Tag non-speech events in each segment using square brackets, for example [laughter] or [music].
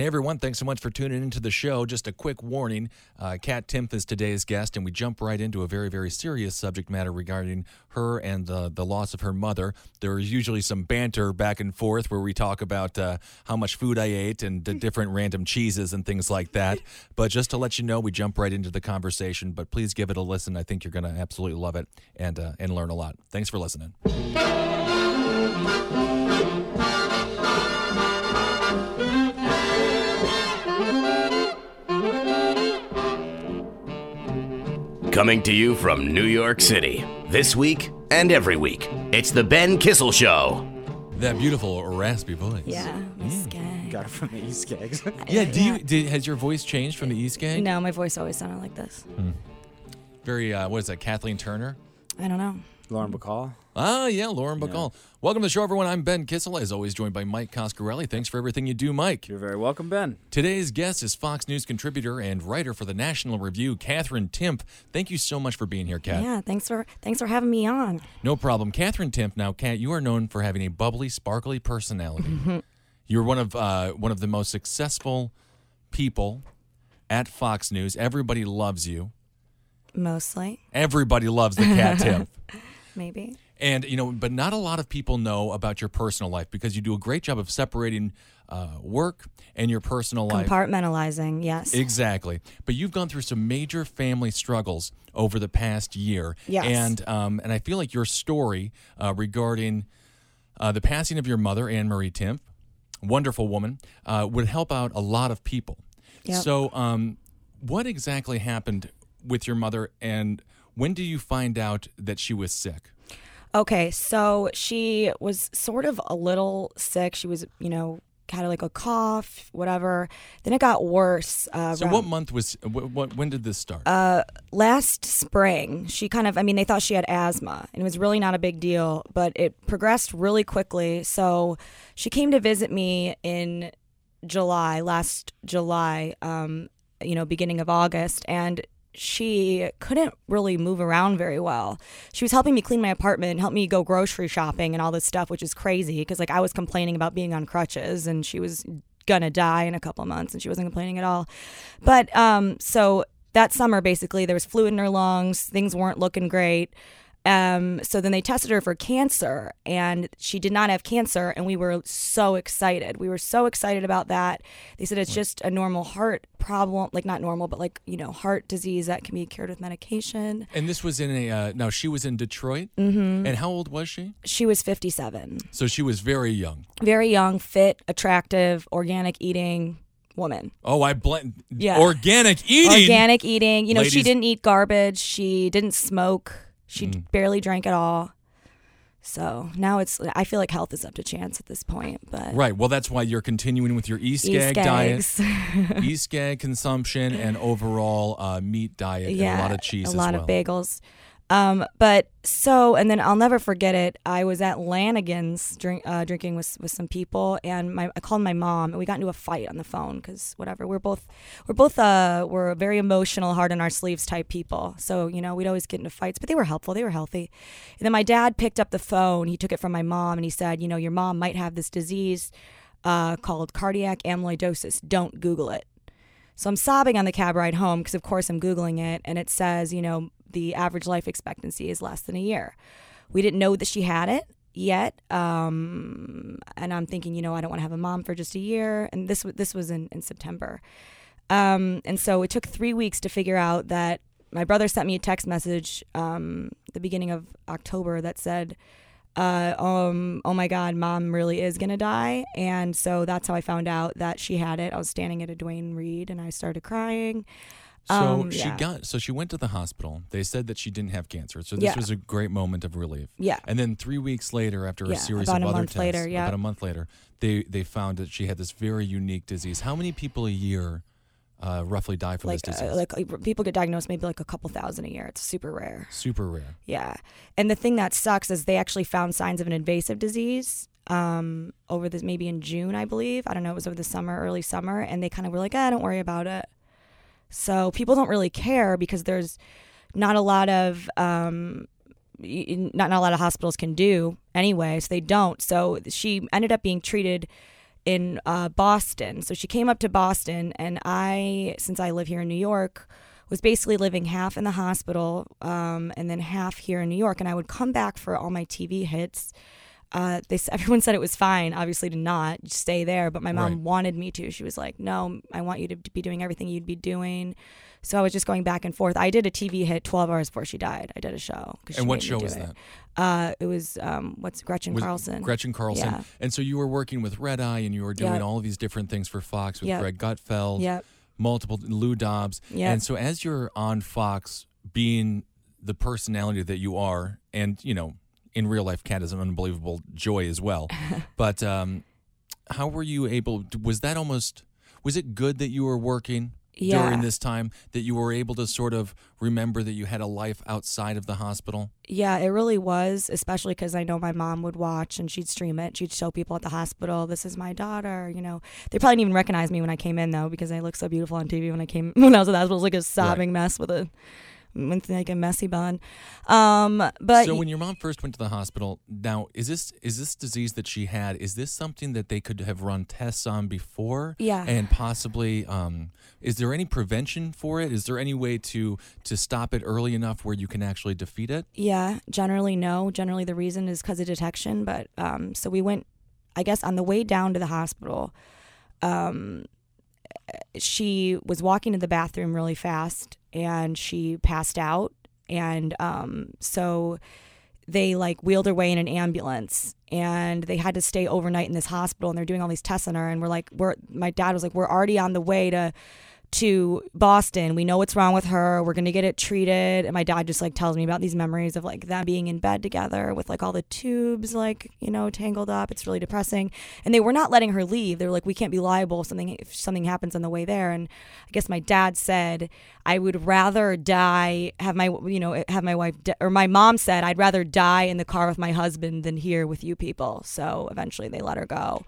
Hey everyone, thanks so much for tuning into the show. Just a quick warning uh, Kat Timpf is today's guest, and we jump right into a very, very serious subject matter regarding her and uh, the loss of her mother. There is usually some banter back and forth where we talk about uh, how much food I ate and the different random cheeses and things like that. [laughs] But just to let you know, we jump right into the conversation. But please give it a listen. I think you're going to absolutely love it and, uh, and learn a lot. Thanks for listening. Coming to you from New York City. This week and every week, it's The Ben Kissel Show. That beautiful raspy voice. Yeah, skag. Got it from the East Gags. [laughs] Yeah, do you did, has your voice changed from the East Gang? No, my voice always sounded like this. Very uh, what is that? Kathleen Turner. I don't know. Lauren Bacall. Ah, yeah, Lauren Bacall. Welcome to the show, everyone. I'm Ben Kissel, as always, joined by Mike Coscarelli. Thanks for everything you do, Mike. You're very welcome, Ben. Today's guest is Fox News contributor and writer for the National Review, Katherine Timpf. Thank you so much for being here, Kat. Yeah, thanks for thanks for having me on. No problem. Katherine Timpf. Now, Kat, you are known for having a bubbly, sparkly personality. [laughs] You're one of uh, one of the most successful people at Fox News. Everybody loves you. Mostly, Everybody loves the Cat [laughs] Timpf. Maybe. And you know, but not a lot of people know about your personal life because you do a great job of separating uh, work and your personal life. Compartmentalizing, yes. Exactly. But you've gone through some major family struggles over the past year. Yes. And um, and I feel like your story uh, regarding uh, the passing of your mother, Anne Marie Timpf, wonderful woman, uh, would help out a lot of people. Yep. So, um, what exactly happened with your mother, and when did you find out that she was sick? Okay, so she was sort of a little sick. She was, you know, had like a cough, whatever. Then it got worse. Uh, So, around- what month was? What, what, when did this start? Uh, last spring, she kind of, I mean, they thought she had asthma and it was really not a big deal, but it progressed really quickly. So she came to visit me in July, last July, um, you know, beginning of August. And she couldn't really move around very well. She was helping me clean my apartment, help me go grocery shopping and all this stuff, which is crazy because like I was complaining about being on crutches and she was gonna die in a couple months and she wasn't complaining at all. But um so that summer basically there was fluid in her lungs, things weren't looking great. Um, so then they tested her for cancer and she did not have cancer and we were so excited. We were so excited about that. They said it's just a normal heart problem, like not normal, but like, you know, heart disease that can be cured with medication. and this was in a. Uh, now she was in Detroit. Mm-hmm. And how old was she? She was 57. So she was very young. Very young, fit, attractive, organic eating woman. Oh, I blend. Yeah. Organic eating. Organic eating. You know, she didn't eat garbage. She didn't smoke. She Mm. barely drank at all. So now it's, I feel like health is up to chance at this point. But Right. Well, that's why you're continuing with your East Gag diet. [laughs] [laughs] East Gag consumption, and overall uh, meat diet, yeah, and a lot of cheese a lot well. of bagels. Um, but so, and then I'll never forget it. I was at Lanigan's drink, uh, drinking with with some people, and my I called my mom, and we got into a fight on the phone because whatever. We're both we're both uh we're very emotional, hard on our sleeves type people. So you know we'd always get into fights, but they were helpful. They were healthy. And then my dad picked up the phone. He took it from my mom, and he said, you know, your mom might have this disease uh, called cardiac amyloidosis. Don't Google it. So I'm sobbing on the cab ride home because, of course, I'm Googling it and it says, you know, the average life expectancy is less than a year. We didn't know that she had it yet. Um, and I'm thinking, you know, I don't want to have a mom for just a year. And this, this was in, in September. Um, and so it took three weeks to figure out that my brother sent me a text message um, the beginning of October that said, uh, um, oh my God, mom really is to die. And so that's how I found out that she had it. I was standing at a Duane Reade and I started crying. So Um, she yeah. got. So she went to the hospital. They said that she didn't have cancer. So this Yeah. was a great moment of relief. Yeah. And then three weeks later, after a series of a other tests, later, yeah. about a month later, they they found that she had this very unique disease. How many people a year uh, roughly die from Like, this disease? uh, like uh, people get diagnosed maybe like a couple thousand a year. It's super rare. Super rare. Yeah. And the thing that sucks is they actually found signs of an invasive disease um, over this, maybe in June, I believe. I don't know. It was over the summer, early summer. And they kind of were like, ah, don't worry about it. So people don't really care because there's not a lot of, um, not, not a lot of hospitals can do anyway. So they don't. So she ended up being treated in uh, Boston. So she came up to Boston, and I, since I live here in New York, was basically living half in the hospital um, and then half here in New York. And I would come back for all my TV hits. Uh, they [laughs] everyone said it was fine, obviously to not stay there, but my mom Right. wanted me to. She was like, "No, I want you to be doing everything you'd be doing." So I was just going back and forth. I did a TV hit 12 hours before she died. I did a show. And what show was it. that? Uh, it was um, what's Gretchen Was Carlson. Gretchen Carlson. Yeah. And so you were working with Red Eye and you were doing Yep. all of these different things for Fox with Yep. Greg Gutfeld, Yep. multiple Lou Dobbs. Yep. And so as you're on Fox being the personality that you are, and you know, in real life, Kat is an unbelievable joy as well. [laughs] but um, how were you able? Was that almost? Was it good that you were working Yeah. during this time? That you were able to sort of remember that you had a life outside of the hospital? Yeah, it really was, especially because I know my mom would watch and she'd stream it. She'd show people at the hospital, "This is my daughter." You know, they probably didn't even recognize me when I came in though, because I looked so beautiful on TV when I came [laughs] when I was at the hospital. It was like a sobbing mess with a with like a messy bun. Um, but so when your mom first went to the hospital, now is this is this disease that she had? Is this something that they could have run tests on before? Yeah. And possibly, um, is there any prevention for it? Is there any way to to stop it early enough where you can actually defeat it? Yeah, generally no. Generally the reason is because of detection. But um, so we went, I guess, on the way down to the hospital. Um, she was walking to the bathroom really fast and she passed out, and um, so they like wheeled her away in an ambulance and they had to stay overnight in this hospital and they're doing all these tests on her and we're like we're my dad was like we're already on the way to to Boston. We know what's wrong with her. We're gonna get it treated. And my dad just like tells me about these memories of like them being in bed together with like all the tubes like you know tangled up. It's really depressing. And they were not letting her leave. They were like, we can't be liable if something if something happens on the way there. And I guess my dad said I would rather die have my you know have my wife di- or my mom said I'd rather die in the car with my husband than here with you people. So eventually they let her go.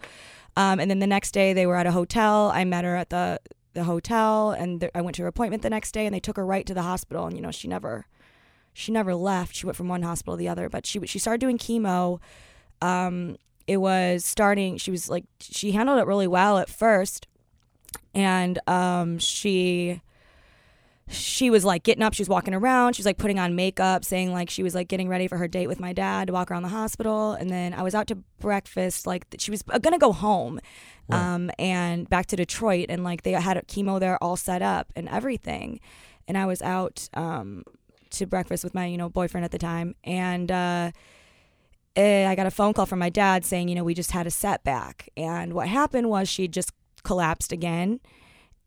Um, and then the next day they were at a hotel. I met her at the the hotel, and th- I went to her appointment the next day, and they took her right to the hospital. And you know, she never, she never left. She went from one hospital to the other, but she she started doing chemo. Um, it was starting. She was like she handled it really well at first, and um, she she was like getting up she was walking around she was like putting on makeup saying like she was like getting ready for her date with my dad to walk around the hospital and then i was out to breakfast like she was uh, gonna go home um and back to detroit and like they had chemo there all set up and everything and i was out um to breakfast with my you know boyfriend at the time and uh eh, I got a phone call from my dad saying, you know, we just had a setback. And what happened was she just collapsed again.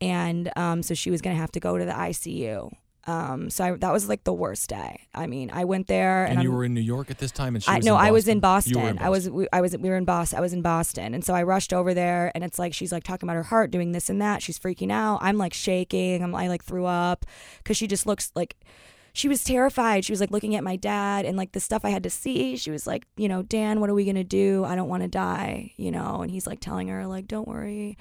And um, so she was going to have to go to the ICU. Um, so I, that was like the worst day. I mean, I went there and, And, you I'm- were in New York at this time, and she I, was no, I was in Boston. Boston. In I was we, I was we were in Boston. I was in Boston, and so I rushed over there, and it's like she's like talking about her heart, doing this and that. She's freaking out. I'm like shaking. I'm I like threw up because she just looks like she was terrified. She was like looking at my dad and like the stuff I had to see. She was like, you know, Dan, what are we gonna do? I don't want to die, you know. And he's like telling her like, don't worry.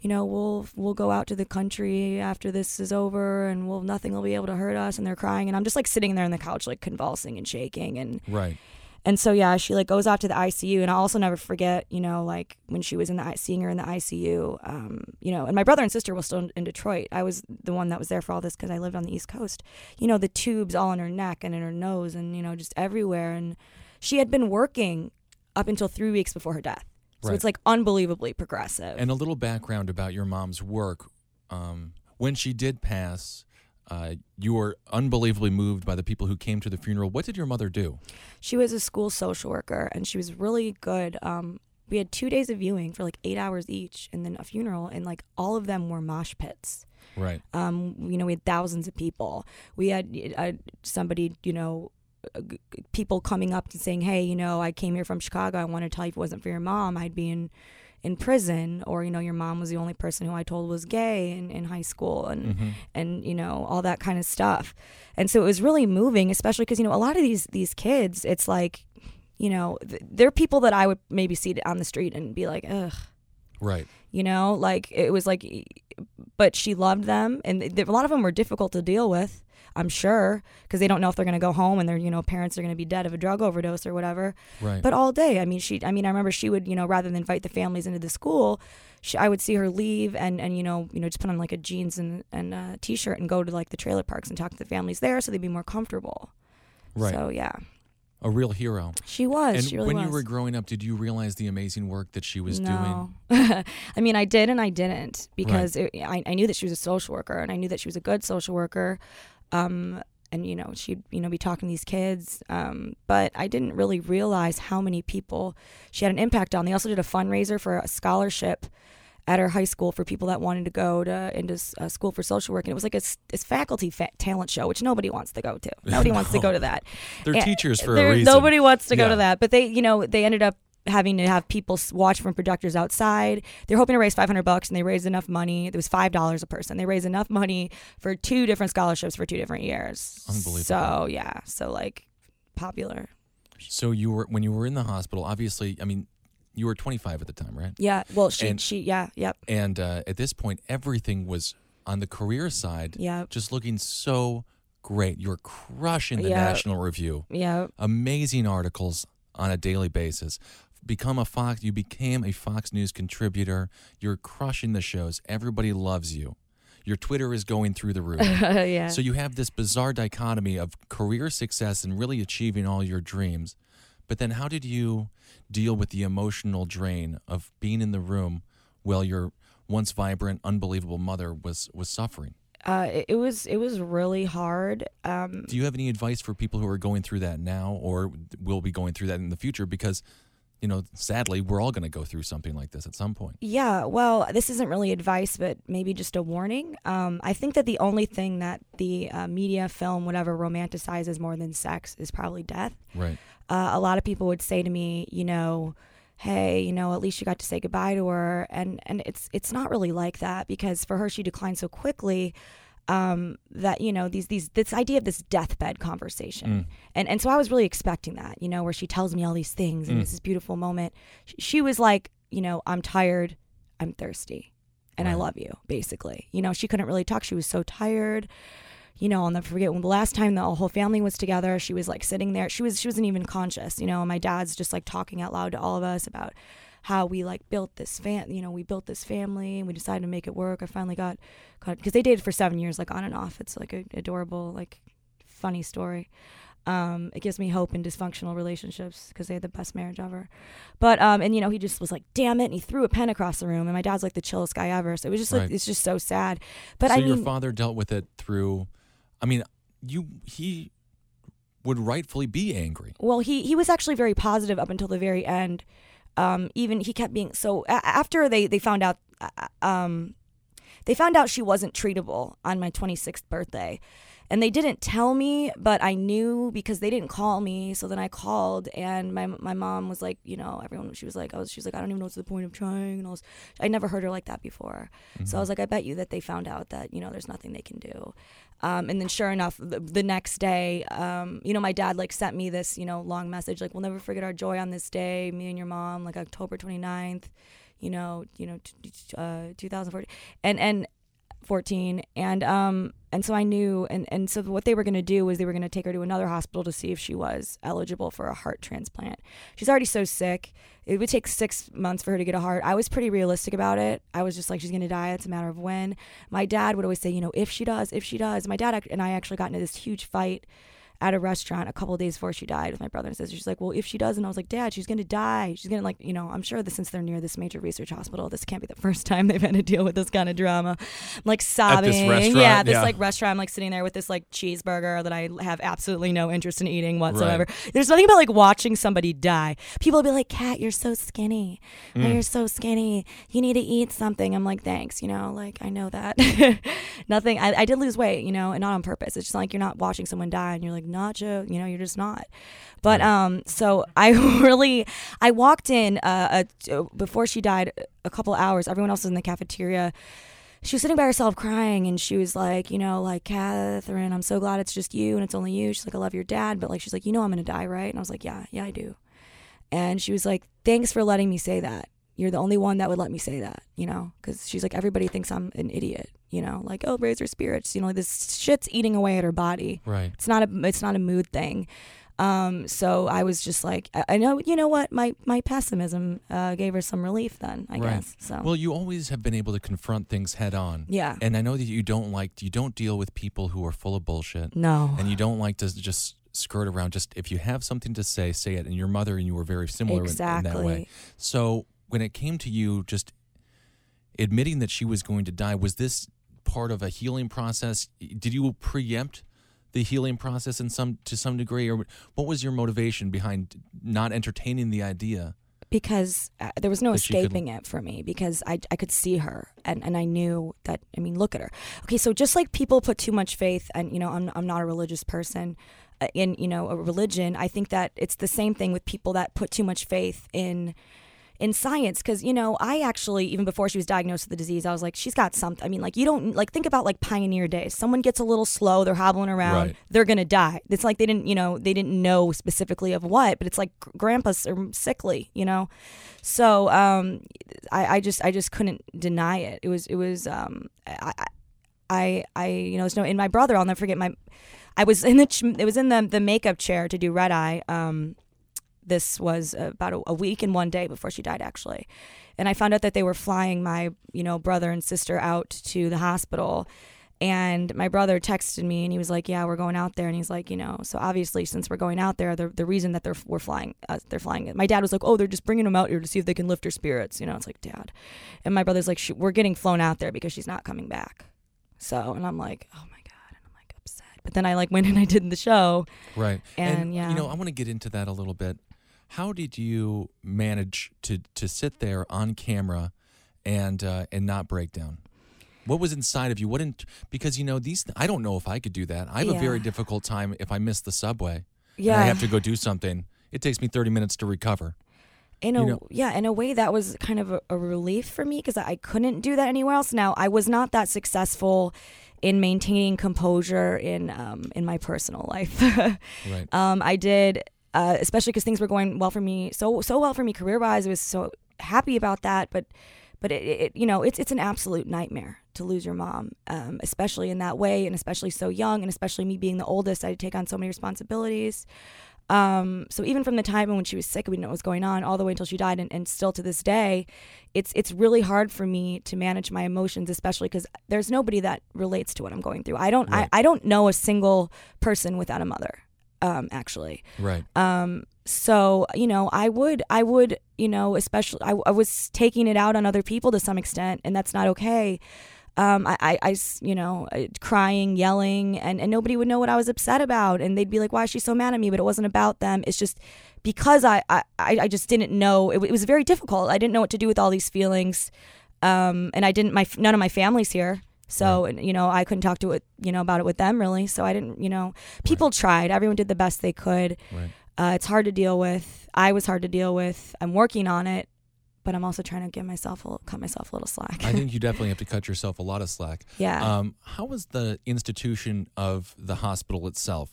You know, we'll we'll go out to the country after this is over, and we'll nothing will be able to hurt us. And they're crying, and I'm just like sitting there on the couch, like convulsing and shaking, and right. and so yeah, she like goes out to the ICU, and I'll also never forget, you know, like when she was in the seeing her in the ICU, um, you know, and my brother and sister were still in, in Detroit. I was the one that was there for all this because I lived on the East Coast. You know, the tubes all in her neck and in her nose, and you know, just everywhere. And she had been working up until three weeks before her death, so Right. it's like unbelievably progressive. And a little background about your mom's work. Um, when she did pass, uh, you were unbelievably moved by the people who came to the funeral. What did your mother do? she was a school social worker, and she was really good. Um, we had two days of viewing for like eight hours each, and then a funeral, and like all of them were mosh pits. Right. Um, you know, we had thousands of people. We had uh, somebody, you know, people coming up and saying, "Hey, you know, I came here from Chicago. I want to tell you if it wasn't for your mom, I'd be in in prison." Or, you know, your mom was the only person who I told was gay in, in high school, and Mm-hmm. and you know all that kind of stuff. And so it was really moving, especially because you know a lot of these these kids, it's like, you know, th- they're people that I would maybe see on the street and be like, ugh Right. you know like it was like but she loved them, and th- a lot of them were difficult to deal with. I'm sure because they don't know if they're going to go home and their you know parents are going to be dead of a drug overdose or whatever. Right. But all day, I mean, she. I mean, I remember she would, you know, rather than invite the families into the school, she, I would see her leave and and you know, you know, just put on like a jeans and and a t-shirt and go to like the trailer parks and talk to the families there so they'd be more comfortable. Right. So yeah, a real hero. she was. And she really when was. you were growing up, did you realize the amazing work that she was doing? no. [laughs] I mean, I did and I didn't because it, I, I knew that she was a social worker and I knew that she was a good social worker. Um, and you know she'd you know be talking to these kids um, but i didn't really realize how many people she had an impact on. They also did a fundraiser for a scholarship at her high school for people that wanted to go to into s- uh, school for social work. And it was like a, this faculty fa- talent show which nobody wants to go to. [laughs] Nobody wants to go to that. They're And teachers for a reason. Nobody wants to go to that, but they, you know, they ended up having to have people watch from projectors outside. They're hoping to raise 500 bucks, and they raised enough money. It was five dollars a person. They raised enough money for two different scholarships for two different years. Unbelievable. So yeah, so like popular. So you were when you were in the hospital. Obviously, I mean, you were 25 at the time, right? Yeah. Well, she, And- she, yeah, yep, And uh, at this point, everything was on the career side, yep, just looking so great. You were crushing the Yeah. National Review. yep. Amazing articles on a daily basis. Become a Fox. You became a Fox News contributor. You're crushing the shows. Everybody loves you. Your Twitter is going through the roof. [laughs] yeah. So you have this bizarre dichotomy of career success and really achieving all your dreams. But then how did you deal with the emotional drain of being in the room while your once vibrant, unbelievable mother was was suffering? uh, it, it was it was really hard. Um, Do you have any advice for people who are going through that now or will be going through that in the future because you know, sadly, we're all going to go through something like this at some point. Yeah, well, this isn't really advice, but maybe just a warning. Um, I think that the only thing that the uh, media, film, whatever, romanticizes more than sex is probably death. Right. Uh, a lot of people would say to me, you know, hey, you know, at least you got to say goodbye to her, and and it's it's not really like that because for her, she declined so quickly. Um, that you know these these this idea of this deathbed conversation, and and so I was really expecting that, you know, where she tells me all these things and it's this is beautiful moment. She, she was like, you know, I'm tired, I'm thirsty, and I love you. Basically, you know, she couldn't really talk. She was so tired you know, I'll never forget when the last time the whole family was together, she was like sitting there. She was she wasn't even conscious, you know. And my dad's just like talking out loud to all of us about how we like built this fam, you know, we built this family and we decided to make it work. I finally got caught because they dated for seven years, like on and off. It's like a adorable, like funny story. Um, it gives me hope in dysfunctional relationships because they had the best marriage ever. But um, and you know, he just was like, "Damn it!" and he threw a pen across the room. And my dad's like the chillest guy ever. So it was just like it's just so sad. But so I your mean, father dealt with it through I mean, you he would rightfully be angry. Well, he he was actually very positive up until the very end. Um, even he kept being so after they they found out uh, um, they found out she wasn't treatable on my 26th birthday. And they didn't tell me, but I knew because they didn't call me. So then I called, and my my mom was like, you know, everyone. She was like, I was, she was like, I don't even know what's the point of trying. And I was, I never heard her like that before. So I was like, I bet you that they found out that you know there's nothing they can do. Um, and then sure enough, the, the next day, um, you know, my dad like sent me this, you know, long message like, we'll never forget our joy on this day, me and your mom, like October 29th, you know, you know, t- t- uh, 2014, and and 14, and um, and so I knew, and and so what they were gonna do was they were gonna take her to another hospital to see if she was eligible for a heart transplant. She's already so sick. It would take six months for her to get a heart. I was pretty realistic about it. I was just like, she's gonna die. It's a matter of when. My dad would always say, you know, if she does, if she does. My dad and I actually got into this huge fight at a restaurant a couple of days before she died with my brother and sister. She's like, well, if she does, and I was like, Dad, she's gonna die. She's gonna like, you know, I'm sure that since they're near this major research hospital, this can't be the [laughs] first time they've had to deal with this kind of drama. I'm like sobbing. restaurant, yeah, this yeah. like restaurant. I'm like sitting there with this like cheeseburger that I have absolutely no interest in eating whatsoever. There's nothing about like watching somebody die. People will be like, Kat, you're so skinny. Oh, Mm. you're so skinny. You need to eat something. I'm like, thanks. You know, like I know that. [laughs] nothing. I, I did lose weight, you know, and not on purpose. It's just like you're not watching someone die and you're like, nacho, you know, you're just not. But um, so I [laughs] really, I walked in uh, uh before she died a couple hours. Everyone else was in the cafeteria. She was sitting by herself crying, and she was like, you know, like Catherine, I'm so glad it's just you and it's only you. She's like, I love your dad, but like, she's like, you know, I'm gonna die, right? And I was like, yeah, yeah, I do. And she was like, thanks for letting me say that you're the only one that would let me say that, you know, because she's like, everybody thinks I'm an idiot, you know, like, oh, raise her spirits, you know, this shit's eating away at her body. Right. It's not a, it's not a mood thing. Um, so I was just like, I, I know, you know what, my my pessimism uh, gave her some relief then, I Right. guess. So Well, you always have been able to confront things head on. yeah, And I know that you don't like you don't deal with people who are full of bullshit. no, And you don't like to just skirt around just if you have something to say, say it. And your mother and you were very similar in- in, that way. exactly. So when it came to you just admitting that she was going to die, was this part of a healing process? Did you preempt the healing process in some to some degree, or what was your motivation behind not entertaining the idea? because uh, there was no could- escaping it for me because I, I could see her and, and I knew that I mean look at her okay so just like people put too much faith and you know I'm, I'm not a religious person uh, in you know a religion I think that it's the same thing with people that put too much faith in in science because you know I actually even before she was diagnosed with the disease I was like she's got something I mean like you don't like think about like pioneer days. Someone gets a little slow they're hobbling around Right. they're gonna die. It's like they didn't you know they didn't know specifically of what but it's like grandpa's are sickly you know? So um I, I just I just couldn't deny it. It was it was um I I- I I you know there's no in my brother I'll never forget my I was in the it was in the the makeup chair to do red eye um this was about a, a week and one day before she died actually. And i found out that they were flying my you know brother and sister out to the hospital. And my brother texted me and he was like yeah we're going out there. And he's like you know so obviously since we're going out there the, the reason that they're we're flying uh, they're flying my dad was like oh they're just bringing them out here to see if they can lift her spirits you know it's like dad. And my brother's like, "We're getting flown out there because she's not coming back. So and i'm like oh my god and i'm like upset. But then i like [laughs] went and i did the show. Right. And, yeah. you know, I want to get into that a little bit. How did you manage to to sit there on camera and uh, and not break down? What was inside of you? What didn't because you know these I don't know if I could do that. I have a very difficult time if I miss the subway. yeah And I have to go do something. It takes me 30 minutes to recover. in a you know- yeah in a way that was kind of a, a relief for me because I couldn't do that anywhere else. Now I was not that successful in maintaining composure in um, in my personal life. [laughs] Right. um, I did, uh, especially because things were going well for me, so so well for me career wise. I was so happy about that, but but it, it you know it's it's an absolute nightmare to lose your mom, um, especially in that way, and especially so young, and especially me being the oldest, I take on so many responsibilities. Um, so even from the time when she was sick, we didn't know what was going on, all the way until she died, and, and still to this day, it's it's really hard for me to manage my emotions, especially because there's nobody that relates to what I'm going through. I don't Right. I, I don't know a single person without a mother, um, actually. Right. Um, so you know, I would, I would, you know, especially, I, I was taking it out on other people to some extent, and that's not okay. Um, i i you know, uh, crying, yelling, and, and nobody would know what I was upset about, and they'd be like, "Why is she so mad at me?" But it wasn't about them. It's just because I, I, I I just didn't know. It, it was very difficult. I didn't know what to do with all these feelings, um, and I didn't. My none of my family's here. So and, you know I couldn't talk to it you know about it with them really so I didn't you know people tried everyone did the best they could Right. uh, it's hard to deal with. I was hard to deal with. I'm working on it, but I'm also trying to give myself a little, cut myself a little slack. I think [laughs] you definitely have to cut yourself a lot of slack. yeah. Um, how was the institution of the hospital itself?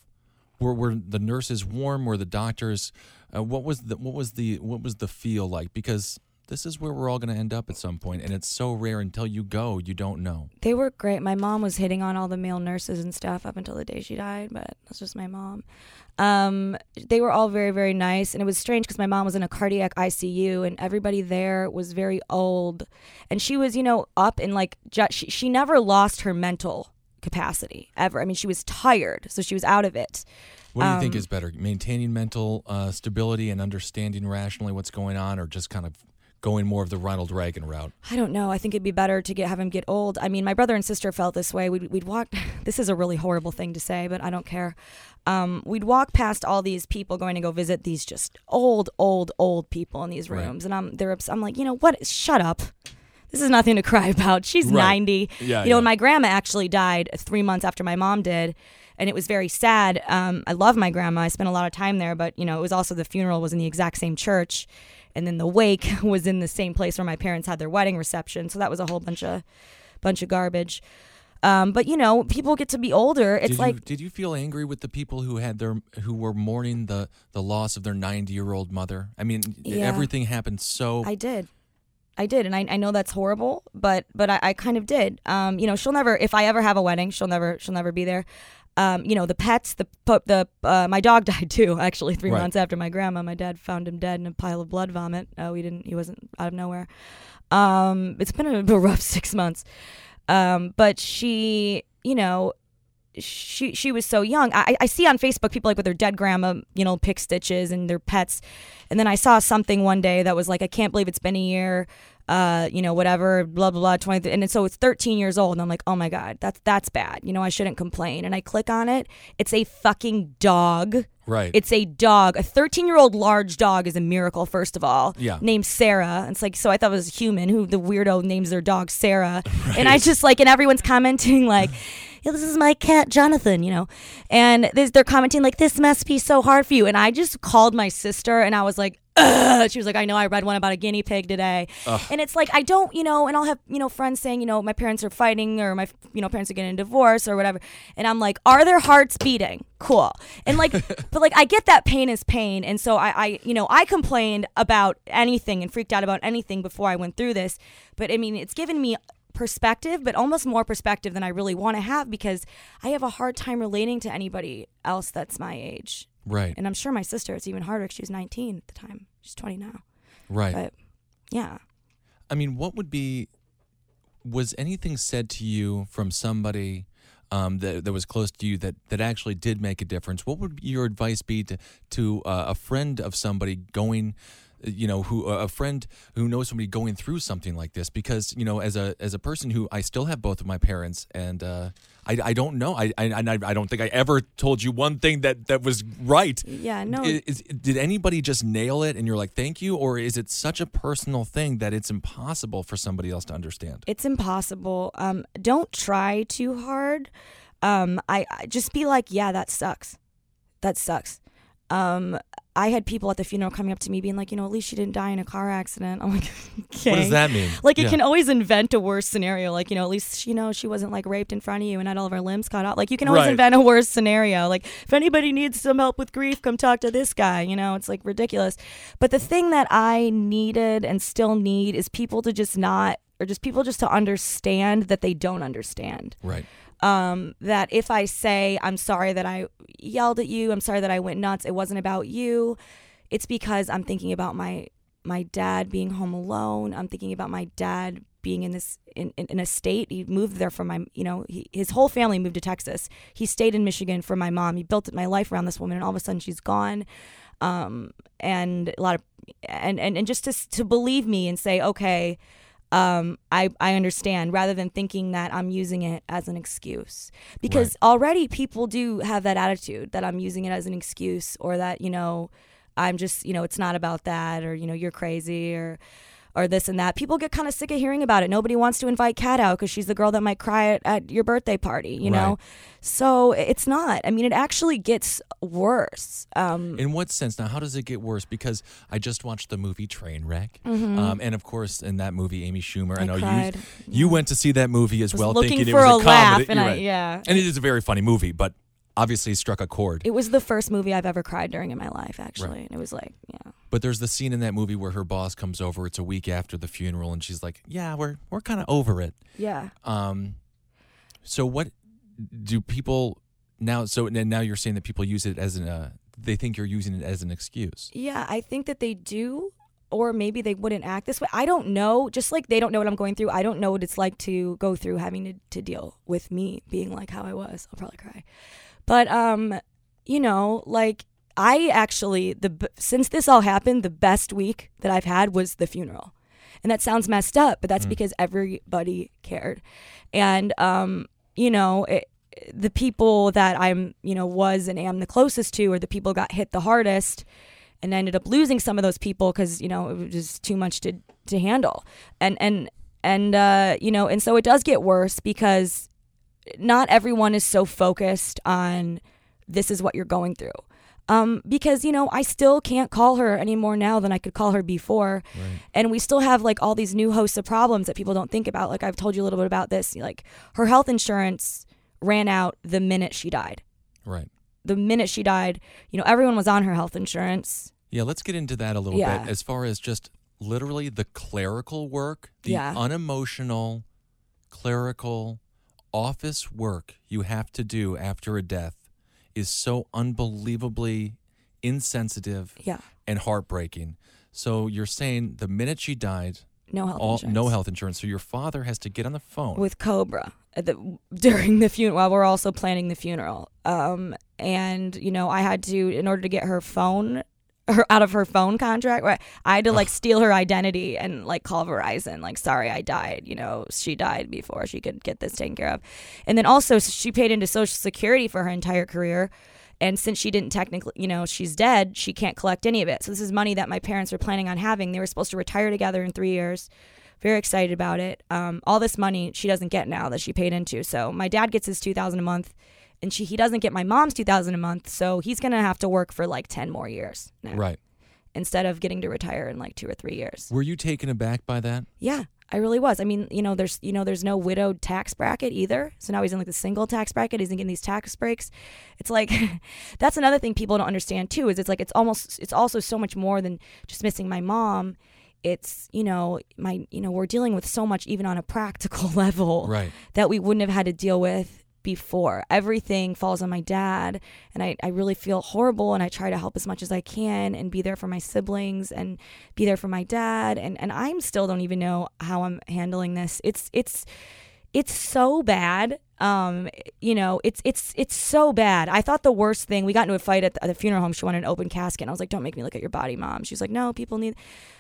Were were the nurses warm? Were the doctors? Uh, what was the what was the what was the feel like? Because this is where we're all going to end up at some point, and it's so rare until you go, you don't know. they were great. My mom was hitting on all the male nurses and stuff up until the day she died, but that's just my mom. Um, they were all very, very nice, and it was strange because my mom was in a cardiac ICU, and everybody there was very old, and she was, you know, up and like ju- she she never lost her mental capacity ever. I mean, she was tired, so she was out of it. What do you think Um, is better, maintaining mental uh, stability and understanding rationally what's going on, or just kind of going more of the Ronald Reagan route? I don't know. I think it'd be better to get have him get old. I mean, my brother and sister felt this way. We'd, we'd walk. [laughs] This is a really horrible thing to say, but I don't care. Um, we'd walk past all these people going to go visit these just old, old, old people in these Right. rooms, and I'm they're I'm like, you know what? Shut up. This is nothing to cry [laughs] about. She's Right. 90. Yeah, you know, yeah. and my grandma actually died three months after my mom did. And it was very sad. Um, I love my grandma. I spent a lot of time there, but you know, it was also the funeral was in the exact same church, and then the wake [laughs] was in the same place where my parents had their wedding reception. So that was a whole bunch of bunch of garbage. Um, but you know, people get to be older. It's did like you, did you feel angry with the people who had their who were mourning the the loss of their 90 year old mother? I mean, Yeah. everything happened so I did. I did, and I, I know that's horrible, but but I, I kind of did. Um, you know, she'll never. If I ever have a wedding, she'll never she'll never be there. Um, you know, the pets, the the uh, my dog [laughs] died too. Actually, three Right. months after my grandma, my dad found him dead in a pile of blood vomit. Uh, we didn't. He wasn't out of nowhere. Um, it's been a, [laughs] a rough six months. Um, but she, you know, she she was so young. I, I see on Facebook people like with their dead grandma, you know, pick stitches and their pets. And then I saw something one day that was like, I can't believe it's been a year. Uh, you know, whatever, blah blah blah, twenty, and so it's thirteen years old, and I'm like, oh my god, that's that's bad. You know, I shouldn't complain. And I click on it, it's a fucking dog. Right. It's a dog. A 13 year old large dog is a miracle, first of all. Yeah. Named Sarah. It's like, so I thought it was a human who the weirdo names their dog Sarah. [laughs] And I just like, and everyone's commenting, like, "Yeah, this is my cat, Jonathan, you know? And this, they're commenting, like, this must be so hard for you. And I just called my sister and I was like, Ugh. She was like, I know I read one about a guinea pig today. And it's like, I don't, you know, and I'll have, you know, friends saying, you know, my parents are fighting or my, you know, parents are getting a divorce or whatever. And I'm like, are their hearts beating? Cool. And like, [laughs] but like, I get that pain is pain. And so I, I, you know, I complained about anything and freaked out about anything before I went through this. But I mean, it's given me perspective, but almost more perspective than I really want to have because I have a hard time relating to anybody else that's my age. right. And I'm sure my sister, it's even harder because she was 19 at the time. She's 20 now. Right. But yeah. I mean, what would be was anything said to you from somebody um, that that was close to you that that actually did make a difference? What would your advice be to to uh, a friend of somebody going? You know who a friend who knows somebody going through something like this because you know as a as a person who I still have both of my parents and uh, I, I don't know I, I I don't think I ever told you one thing that that was right Yeah, no. Is, did anybody just nail it and you're like thank you or is it such a personal thing that it's impossible for somebody else to understand it's impossible. Um, don't try too hard. Um, I, I just be like, yeah, that sucks. That sucks. Um, I had people at the funeral coming up to me being like, you know, at least she didn't die in a car accident. [laughs] I'm like, okay. what does that mean Like it Yeah. can always invent a worse scenario. Like you know, at least you know she wasn't like raped in front of you and had all of her limbs cut off. Like you can always Right. invent a worse scenario. Like if anybody needs some help with grief, come talk to this guy. You know, it's like ridiculous. But the thing that I needed and still need is people to just not, or just people just to understand that they don't understand right um, that if I say, I'm sorry that I yelled at you, I'm sorry that I went nuts, it wasn't about you, it's because I'm thinking about my my dad being home alone. I'm thinking about my dad being in this in, in, in a state. He moved there from my you know he, his whole family moved to Texas. He stayed in Michigan for my mom. He built my life around this woman, and all of a sudden she's gone. Um, and a lot of and and, and just to to believe me and say okay um, I, I understand rather than thinking that I'm using it as an excuse. Because already people do have that attitude that I'm using it as an excuse or that, you know, I'm just, you know, it's not about that or, you know, you're crazy or or this and that. People get kind of sick of hearing about it. Nobody wants to invite Kat out because she's the girl that might cry at, at your birthday party, you know? Right. So it's not. I mean, it actually gets worse. Um, In what sense? Now, how does it get worse? Because I just watched the movie Trainwreck, um, and of course, in that movie, Amy Schumer. I, Mm-hmm. I know cried. you you went to see that movie as was well, thinking for it was a a, comedy. and I- right. yeah. and it is a very funny movie, but obviously struck a chord. it was the first movie I've ever cried during in my life, actually. And it was like, yeah. But there's the scene in that movie where her boss comes over. It's a week after the funeral, and she's like, "Yeah, we're we're kind of over it." Yeah. Um, so what do people now? So n- now you're saying that people use it as an uh, they think you're using it as an excuse. Yeah, I think that they do, or maybe they wouldn't act this way. I don't know. Just like they don't know what I'm going through, I don't know what it's like to go through having to, to deal with me being like how I was. I'll probably cry. But, um, you know, like I actually, the since this all happened, the best week that I've had was the funeral. And that sounds messed up, but that's because everybody cared. And, um, you know, it, the people that I'm, you know, was and am the closest to, or the people got hit the hardest, and I ended up losing some of those people because you know it was just too much to to handle, and and and uh, you know, and so it does get worse because not everyone is so focused on this is what you're going through. Um, because you know I still can't call her any more now than I could call her before, and we still have like all these new hosts of problems that people don't think about. Like I've told you a little bit about this. Like her health insurance ran out the minute she died. Right. The minute she died, you know everyone was on her health insurance. Yeah, let's get into that a little Yeah. bit as far as just literally the clerical work, the Yeah. unemotional clerical office work you have to do after a death is so unbelievably insensitive Yeah. and heartbreaking. So you're saying the minute she died, No health all insurance. no health insurance. So your father has to get on the phone. with Cobra at the, during the funeral while we're also planning the funeral. Um, and you know, I had to in order to get her phone her out of her phone contract. right, I had to like steal her identity and like call Verizon, like, sorry, I died. You know, she died before she could get this taken care of. And then also, she paid into Social Security for her entire career. And since she didn't technically, you know, she's dead, she can't collect any of it. So this is money that my parents were planning on having. They were supposed to retire together in three years. Very excited about it. Um, all this money she doesn't get now that she paid into. So my dad gets his two thousand a month, and she he doesn't get my mom's two thousand a month. So he's gonna have to work for like ten more years now right. instead of getting to retire in like two or three years. Were you taken aback by that? Yeah, I really was. I mean, you know, there's you know, there's no widowed tax bracket either. So now he's in like the single tax bracket. He's in getting these tax breaks. It's like [laughs] that's another thing people don't understand too. Is it's like it's almost it's also so much more than just missing my mom. It's you know my you know we're dealing with so much even on a [laughs] practical level Right. that we wouldn't have had to deal with before. Everything falls on my dad, and I, I really feel horrible. And I try to help as much as I can and be there for my siblings and be there for my dad. And and I'm still don't even know how I'm handling this. It's it's it's so bad. Um, you know, it's it's it's so bad. I thought the worst thing. We got into a fight at the, at the funeral home. She wanted an open casket, and I was like, "Don't make me look at your body, mom." She's like, "No, people need."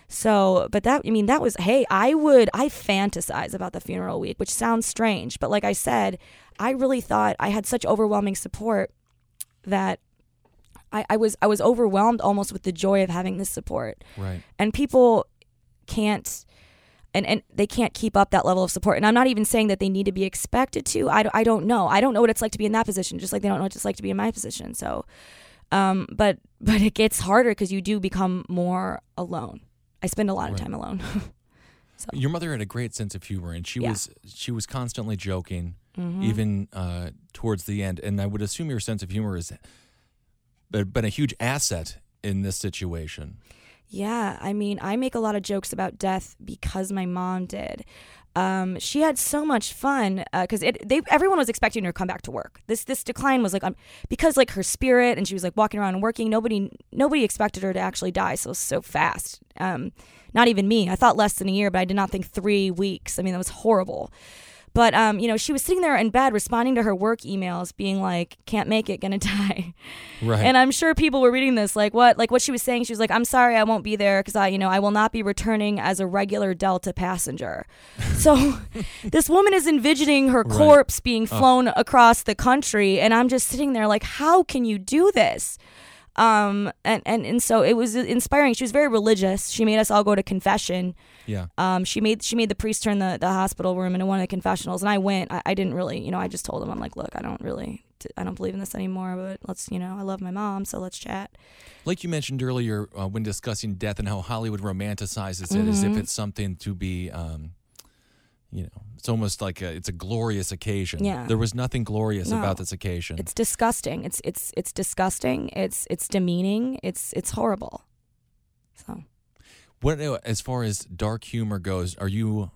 So, but that I mean, that was hey, I would I fantasize about the funeral week, which sounds strange, but like I said, I really thought I had such overwhelming support that I, I was I was overwhelmed almost with the joy of having this support Right. and people can't and, and they can't keep up that level of support and i'm not even saying that they need to be expected to I, don't- I don't know i don't know what it's like to be in that position just like they don't know what it's like to be in my position so um but [laughs] but it gets harder because you do become more alone i spend a lot of time alone [laughs] so. Your mother had a great sense of humor, and she Yeah. was she was constantly joking, Mhm. even uh, towards the end. And I would assume your sense of humor has been a huge asset in this situation. Yeah, I mean, I make a lot of jokes about death because my mom did. Um, she had so much fun because it they everyone was expecting her to come back to work. This this decline was like um, because like her spirit and she was like walking around and working. Nobody nobody expected her to actually die so so fast. Um, not even me. I thought less than a year, but I did not think three weeks. I mean, that was horrible. But um, you know, she was sitting there in bed responding to her work emails, being like, "Can't make it, gonna [laughs] die." Right. And I'm sure people were reading this like what like what she was saying. She was like, "I'm sorry, I won't be there because I, you know, I will not be returning as a regular Delta passenger." [laughs] So this woman is envisioning her Right. corpse being flown across the country, and I'm just sitting there like, "How can you do this?" Um, and and and so it was inspiring. She was very religious. She made us all go to confession. yeah. Um, she made she made the priest turn the, the hospital room into one of the confessionals, and I went. I, I didn't really, you know, I just told him, I'm like, look, I don't really, I don't believe in this anymore, but let's, you know, I love my mom, so let's chat. Like you mentioned earlier uh, when discussing death and how Hollywood romanticizes it as if Mhm. it's something to be, um, you know, it's almost like a, it's a glorious occasion. Yeah. There was nothing glorious No. about this occasion. It's disgusting. It's it's it's disgusting. It's it's demeaning. It's it's horrible. So What uh, as far as dark humor goes, are you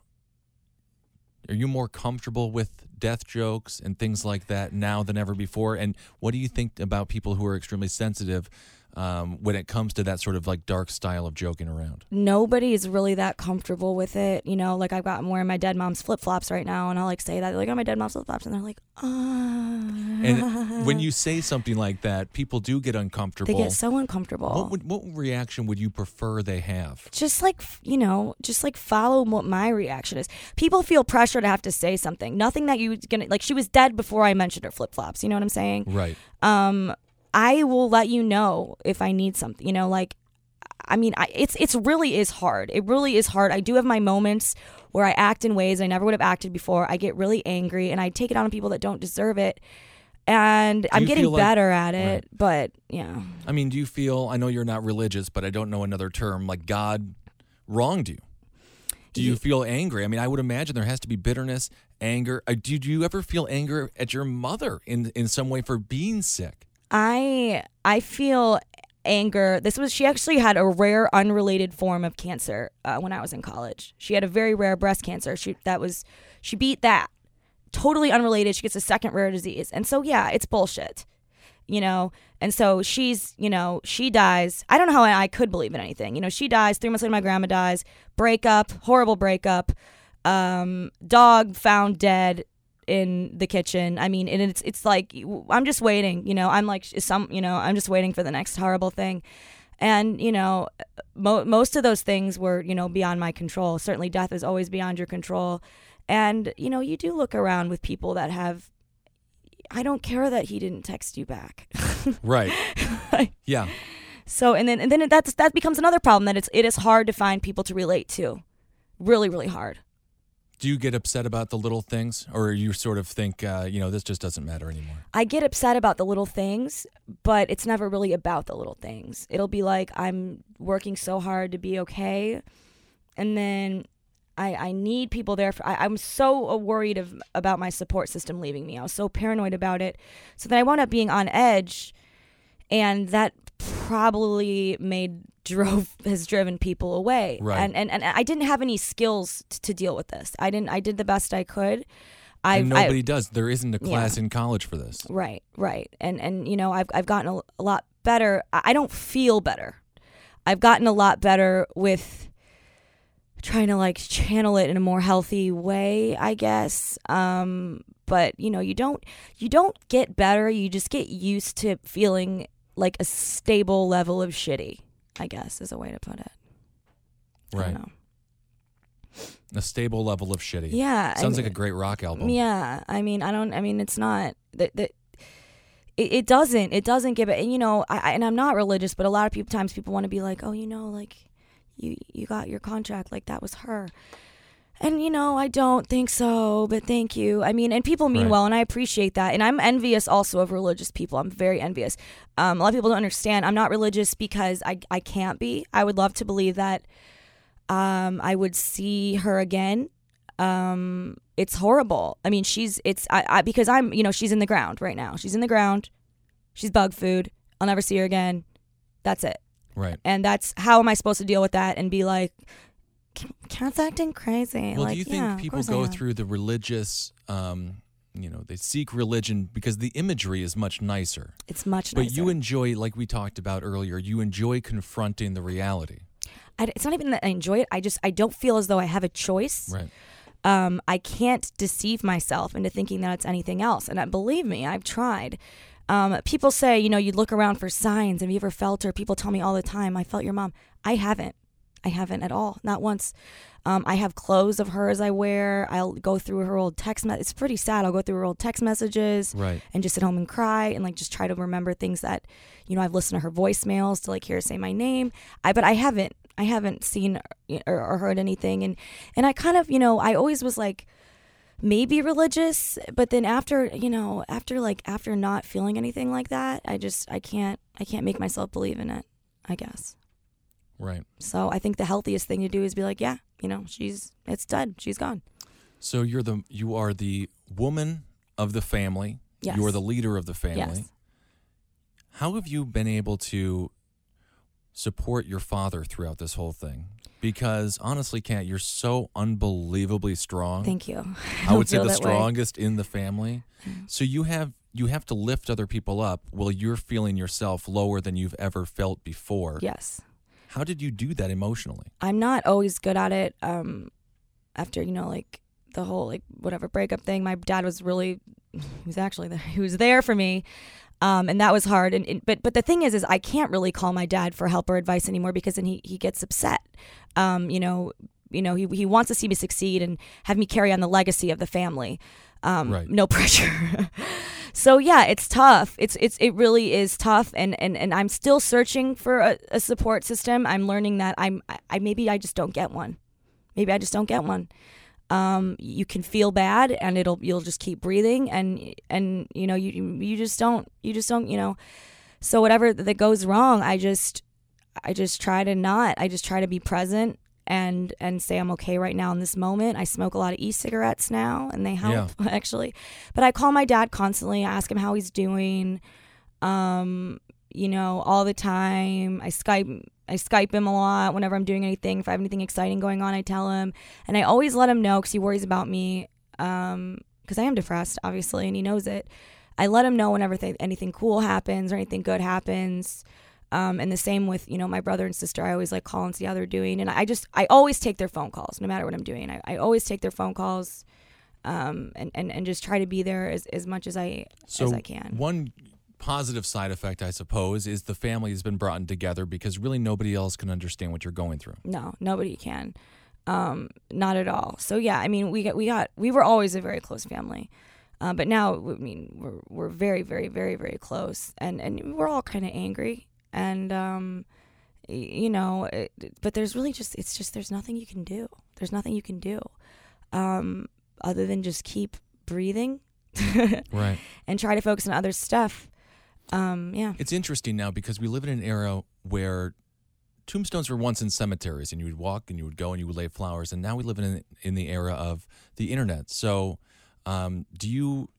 are you more comfortable with death jokes and things like that now than ever before? And what do you think about people who are extremely sensitive um, when it comes to that sort of like dark style of joking around? nobody is really that comfortable with it. You know, like I've got I'm wearing my dead mom's flip flops right now, and I'll like say that like, oh, my dead mom's flip flops, and they're like, ah. And when you say something like that, people do get uncomfortable. they get so uncomfortable. what would what reaction would you prefer they have? just like you know just like follow what my reaction is people feel pressure to have to say something nothing that you gonna like she was dead before i mentioned her flip-flops you know what i'm saying Right. um i will let you know if i need something you know like i mean I, it's it's really is hard it really is hard i do have my moments where i act in ways i never would have acted before i get really angry and i take it out on people that don't deserve it and i'm getting like- better at it Right. but yeah I mean, do you feel? I know you're not religious, but I don't know another term like God wronged you. Do you feel angry? I mean, I would imagine there has to be bitterness, anger. Uh, Did you ever feel anger at your mother in in some way for being sick? I I feel anger. This was she actually had a rare unrelated form of cancer uh, when I was in college. She had a very rare breast cancer. She that was she beat that. Totally unrelated. She gets a second rare disease. And so yeah, it's bullshit. You know, and so she's, you know, she dies. I don't know how I, could believe in anything. You know, she dies. Three months later, my grandma dies. Breakup, horrible breakup. Um, dog found dead in the kitchen. I mean, and it's it's like I'm just waiting. You know, I'm like some. You know, I'm just waiting for the next horrible thing. And you know, mo- most of those things were you know beyond my control. Certainly, death is always beyond your control. And you know, you do look around with people that have. I don't care that he didn't text you back. [laughs] Right. yeah. So and then and then that's that becomes another problem that it's it is hard to find people to relate to, really really hard. Do you get upset about the little things, or you sort of think, uh, you know, this just doesn't matter anymore? I get upset about the little things, but it's never really about the little things. It'll be like I'm working so hard to be okay, and then I, I need people there. For, I, I'm so uh, worried of, about my support system leaving me. I was so paranoid about it. So then I wound up being on edge, and that probably made drove [laughs] has driven people away. Right. And, and and I didn't have any skills t- to deal with this. I didn't. I did the best I could. I and nobody does. There isn't a Yeah. class in college for this. Right, right. And and you know, I've I've gotten a, a lot better. I I don't feel better. I've gotten a lot better with trying to like channel it in a more healthy way, I guess. Um but you know, you don't you don't get better, you just get used to feeling like a stable level of shitty, I guess is a way to put it. I Right. know. A stable level of shitty. Yeah. I Sounds like a great rock album. Yeah, I mean, I don't. I mean, it's not that that. It, it doesn't. It doesn't give it. And you know, I, I and I'm not religious, but a lot of people times people want to be like, oh, you know, like you you got your contract, like that was her. And you know, I don't think so, but thank you. I mean, and people mean Right. well, and I appreciate that. And I'm envious also of religious people. I'm very envious. Um, a lot of people don't understand. I'm not religious because I I can't be. I would love to believe that um, I would see her again. Um, it's horrible. I mean, she's it's I, I because I'm you know she's in the ground right now. She's in the ground. She's bug food. I'll never see her again. That's it. Right. And that's how am I supposed to deal with that and be like, Kat's acting crazy. Well, like, do you think yeah, people go through the religious, um, you know, they seek religion because the imagery is much nicer. It's much nicer. But you enjoy, like we talked about earlier, you enjoy confronting the reality. I, it's not even that I enjoy it. I just I don't feel as though I have a choice. Right. um, I can't deceive myself into thinking that it's anything else. And I, believe me, I've tried. Um, people say, you know, you look around for signs. Have you ever felt her? People tell me all the time, I felt your mom. I haven't. I haven't at all. Not once. Um, I have clothes of hers I wear. I'll go through her old text. Me- it's pretty sad. I'll go through her old text messages Right. and just sit home and cry and like just try to remember things that, you know, I've listened to her voicemails to like hear her say my name. I but I haven't. I haven't seen or, or heard anything. And and I kind of, you know, I always was like maybe religious, but then after, you know, after like after not feeling anything like that, I just I can't I can't make myself believe in it. I guess. Right. So I think the healthiest thing to do is be like, yeah, you know, she's it's dead. She's gone. So you're the you are the woman of the family. Yes. You are the leader of the family. Yes. How have you been able to support your father throughout this whole thing? Because honestly, Kat, you're so unbelievably strong. Thank you. I [laughs] don't would say the that way. strongest in the family. Mm. So you have you have to lift other people up while you're feeling yourself lower than you've ever felt before. Yes. How did you do that emotionally? I'm not always good at it. Um, after you know, like the whole like whatever breakup thing, my dad was really, [laughs] he was actually there. He was there for me, um, and that was hard. And, and but but the thing is, is I can't really call my dad for help or advice anymore because then he he gets upset. Um, you know, you know he he wants to see me succeed and have me carry on the legacy of the family. Um, Right. No [laughs] pressure. So yeah, it's tough. It's it's it really is tough, and and and I'm still searching for a, a support system. I'm learning that I'm I, I maybe I just don't get one. Maybe I just don't get one. Um, you can feel bad, and it'll you'll just keep breathing, and and you know you you just don't you just don't you know. So whatever that goes wrong, I just I just try to not. I just try to be present and and say I'm okay right now in this moment. I smoke a lot of e-cigarettes now, and they help [laughs] actually. But I call my dad constantly. I ask him how he's doing. Um, you know, all the time. I Skype I Skype him a lot whenever I'm doing anything. If I have anything exciting going on, I tell him, and I always let him know because he worries about me. Um, because I am depressed, obviously, and he knows it. I let him know whenever th- anything cool happens or anything good happens. Um, and the same with you know my brother and sister. I always like call and see how they're doing, and I just I always take their phone calls no matter what I'm doing. I, I always take their phone calls, um, and, and and just try to be there as, as much as I So as I can. one positive side effect, I suppose, is the family has been brought together because really nobody else can understand what you're going through. No, nobody can. Um, not at all. So yeah, I mean, we got we got we were always a very close family, uh, but now I mean we're we're very very very very close, and and we're all kind of angry, and um, you know, it, but there's really just it's just there's nothing you can do. There's nothing you can do, um, other than just keep breathing [laughs] Right. and try to focus on other stuff. Um, yeah. It's interesting now because we live in an era where tombstones were once in cemeteries and you would walk and you would go and you would lay flowers and now we live in in the era of the internet. So, um, do you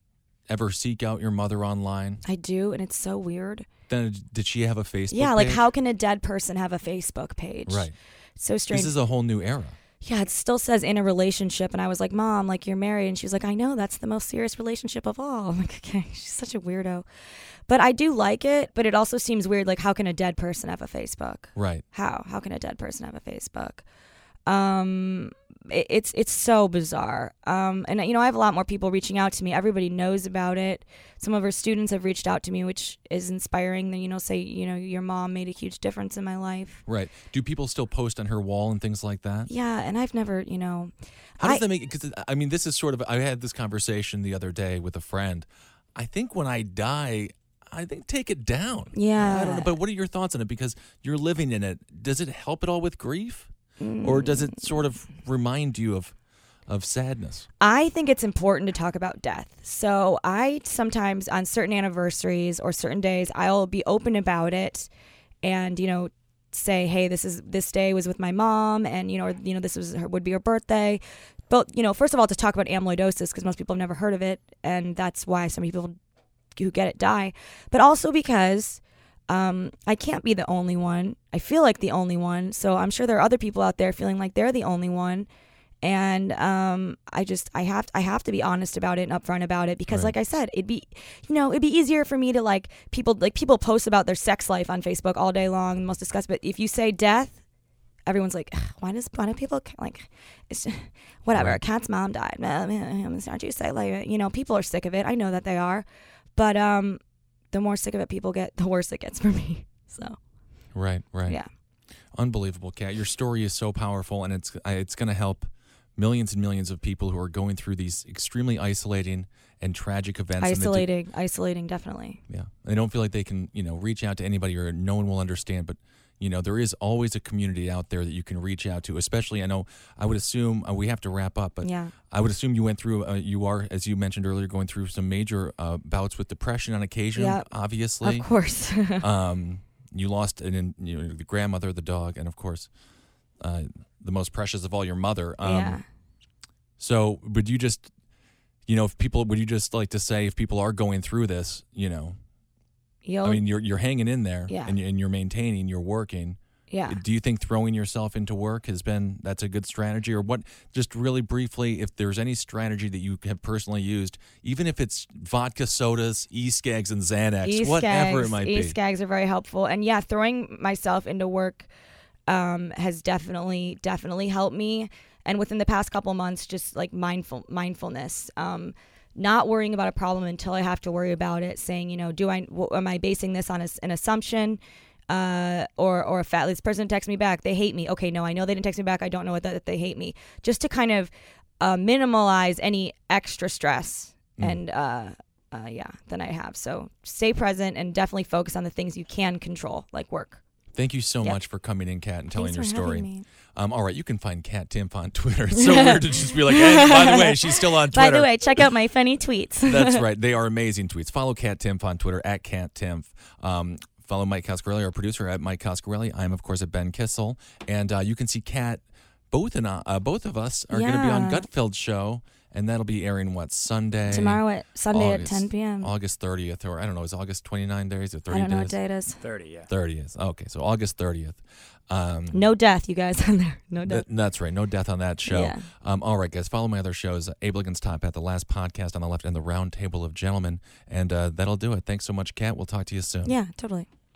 ever seek out your mother online? I do, and it's so weird. Then did she have a Facebook? yeah, like page? how can a dead person have a Facebook page? Right. So strange. This is a whole new era. yeah, it still says in a relationship, and I was like, "Mom, like you're married," and she was like, "I know, that's the most serious relationship of all." [laughs] I'm like, "Okay," [laughs] she's such a weirdo, but I do like it. But it also seems weird, like how can a dead person have a Facebook? Right. How? How can a dead person have a Facebook? Um, it, it's it's so bizarre. Um, and you know, I have a lot more people reaching out to me. Everybody knows about it. Some of our students have reached out to me, which is inspiring. That you know, say you know, your mom made a huge difference in my life. Right. Do people still post on her wall and things like that? Yeah, and I've never, you know, How does I- that make it? Because I mean, this is sort of. I had this conversation the other day with a friend. I think when I die, I think take it down. Yeah. I don't know, but what are your thoughts on it? Because you're living in it. Does it help at all with grief, or does it sort of remind you of of sadness? I think it's important to talk about death. So I sometimes on certain anniversaries or certain days I'll be open about it and you know say hey this is this day was with my mom and you know or, you know this was her would be her birthday. But you know first of all to talk about amyloidosis because most people have never heard of it and that's why some people who get it die. But also because um, I can't be the only one. I feel like the only one. So I'm sure there are other people out there feeling like they're the only one and um, I just I have I have to be honest about it and upfront about it because, Right. like I said, it'd be you know it'd be easier for me to like people like people post about their sex life on Facebook all day long, the most disgust. But if you say death, everyone's like, "Ugh, why does why do people like it's just, whatever? Right. Kat's mom died. Man, It's not you say like you know people are sick of it. I know that they are, but um, the more sick of it people get, the worse it gets for me. [laughs] So Right. Right. yeah, Unbelievable, Kat. Your story is so powerful, and it's it's going to help millions and millions of people who are going through these extremely isolating and tragic events. and they do- isolating, isolating, definitely. Yeah. They don't feel like they can, you know, reach out to anybody or no one will understand. But, you know, there is always a community out there that you can reach out to, especially, I know, I would assume, uh, we have to wrap up, but Yeah. I would assume you went through, uh, you are, as you mentioned earlier, going through some major uh, bouts with depression on occasion, Yep. obviously. Of course. [laughs] Um, you lost an, you know, the grandmother, the dog, and of course, uh, the most precious of all, your mother. Um, yeah. So would you just, you know, if people, would you just like to say if people are going through this, you know, You'll, I mean, you're you're hanging in there, Yeah. and, and you're maintaining, you're working. yeah. Do you think throwing yourself into work has been that's a good strategy, or what? Just really briefly, if there's any strategy that you have personally used, even if it's vodka sodas, e-skags, and Xanax, E whatever it might e be. skags are very helpful, and yeah, throwing myself into work um, has definitely definitely helped me. And within the past couple months, just like mindful mindfulness. Um, not worrying about a problem until I have to worry about it. Saying, you know, do I w- am I basing this on a s an assumption, uh, or or a fact? This person texts me back. They hate me. Okay, no, I know they didn't text me back. I don't know what that, that they hate me. Just to kind of uh, minimalize any extra stress and uh, uh, yeah, than I have. So stay present and definitely focus on the things you can control, like work. Thank you so Yep. much for coming in, Kat, and telling Thanks your for story. Having me. Um, all right, you can find Kat Timpf on Twitter. It's so weird to just be like, hey, by the way, [laughs] she's still on Twitter. By the way, check out my funny tweets. [laughs] That's [laughs] right. They are amazing tweets. Follow Kat Timpf on Twitter at Kat Timpf. Um, follow Mike Coscarelli, our producer, at Mike Coscarelli. I'm, of course, at Ben Kissel. And uh, you can see Kat, both, and, uh, both of us are going to be on Yeah. Gutfeld's show and that'll be airing what Sunday Tomorrow at Sunday August- at 10 p.m. August 30th, or I don't know, is August 29 days or 30 I don't know days? what day it is. 30, yeah. 30th. Okay, so August 30th. Um, No death, you guys [laughs] on there. No death. Th- that's right. No death on that show. Yeah. Um, all right, guys. Follow my other shows, Abe Lincoln's Top Hat, the last podcast on the left, and the Round Table of Gentlemen. And uh, that'll do it. Thanks so much, Kat. We'll talk to you soon. Yeah, totally.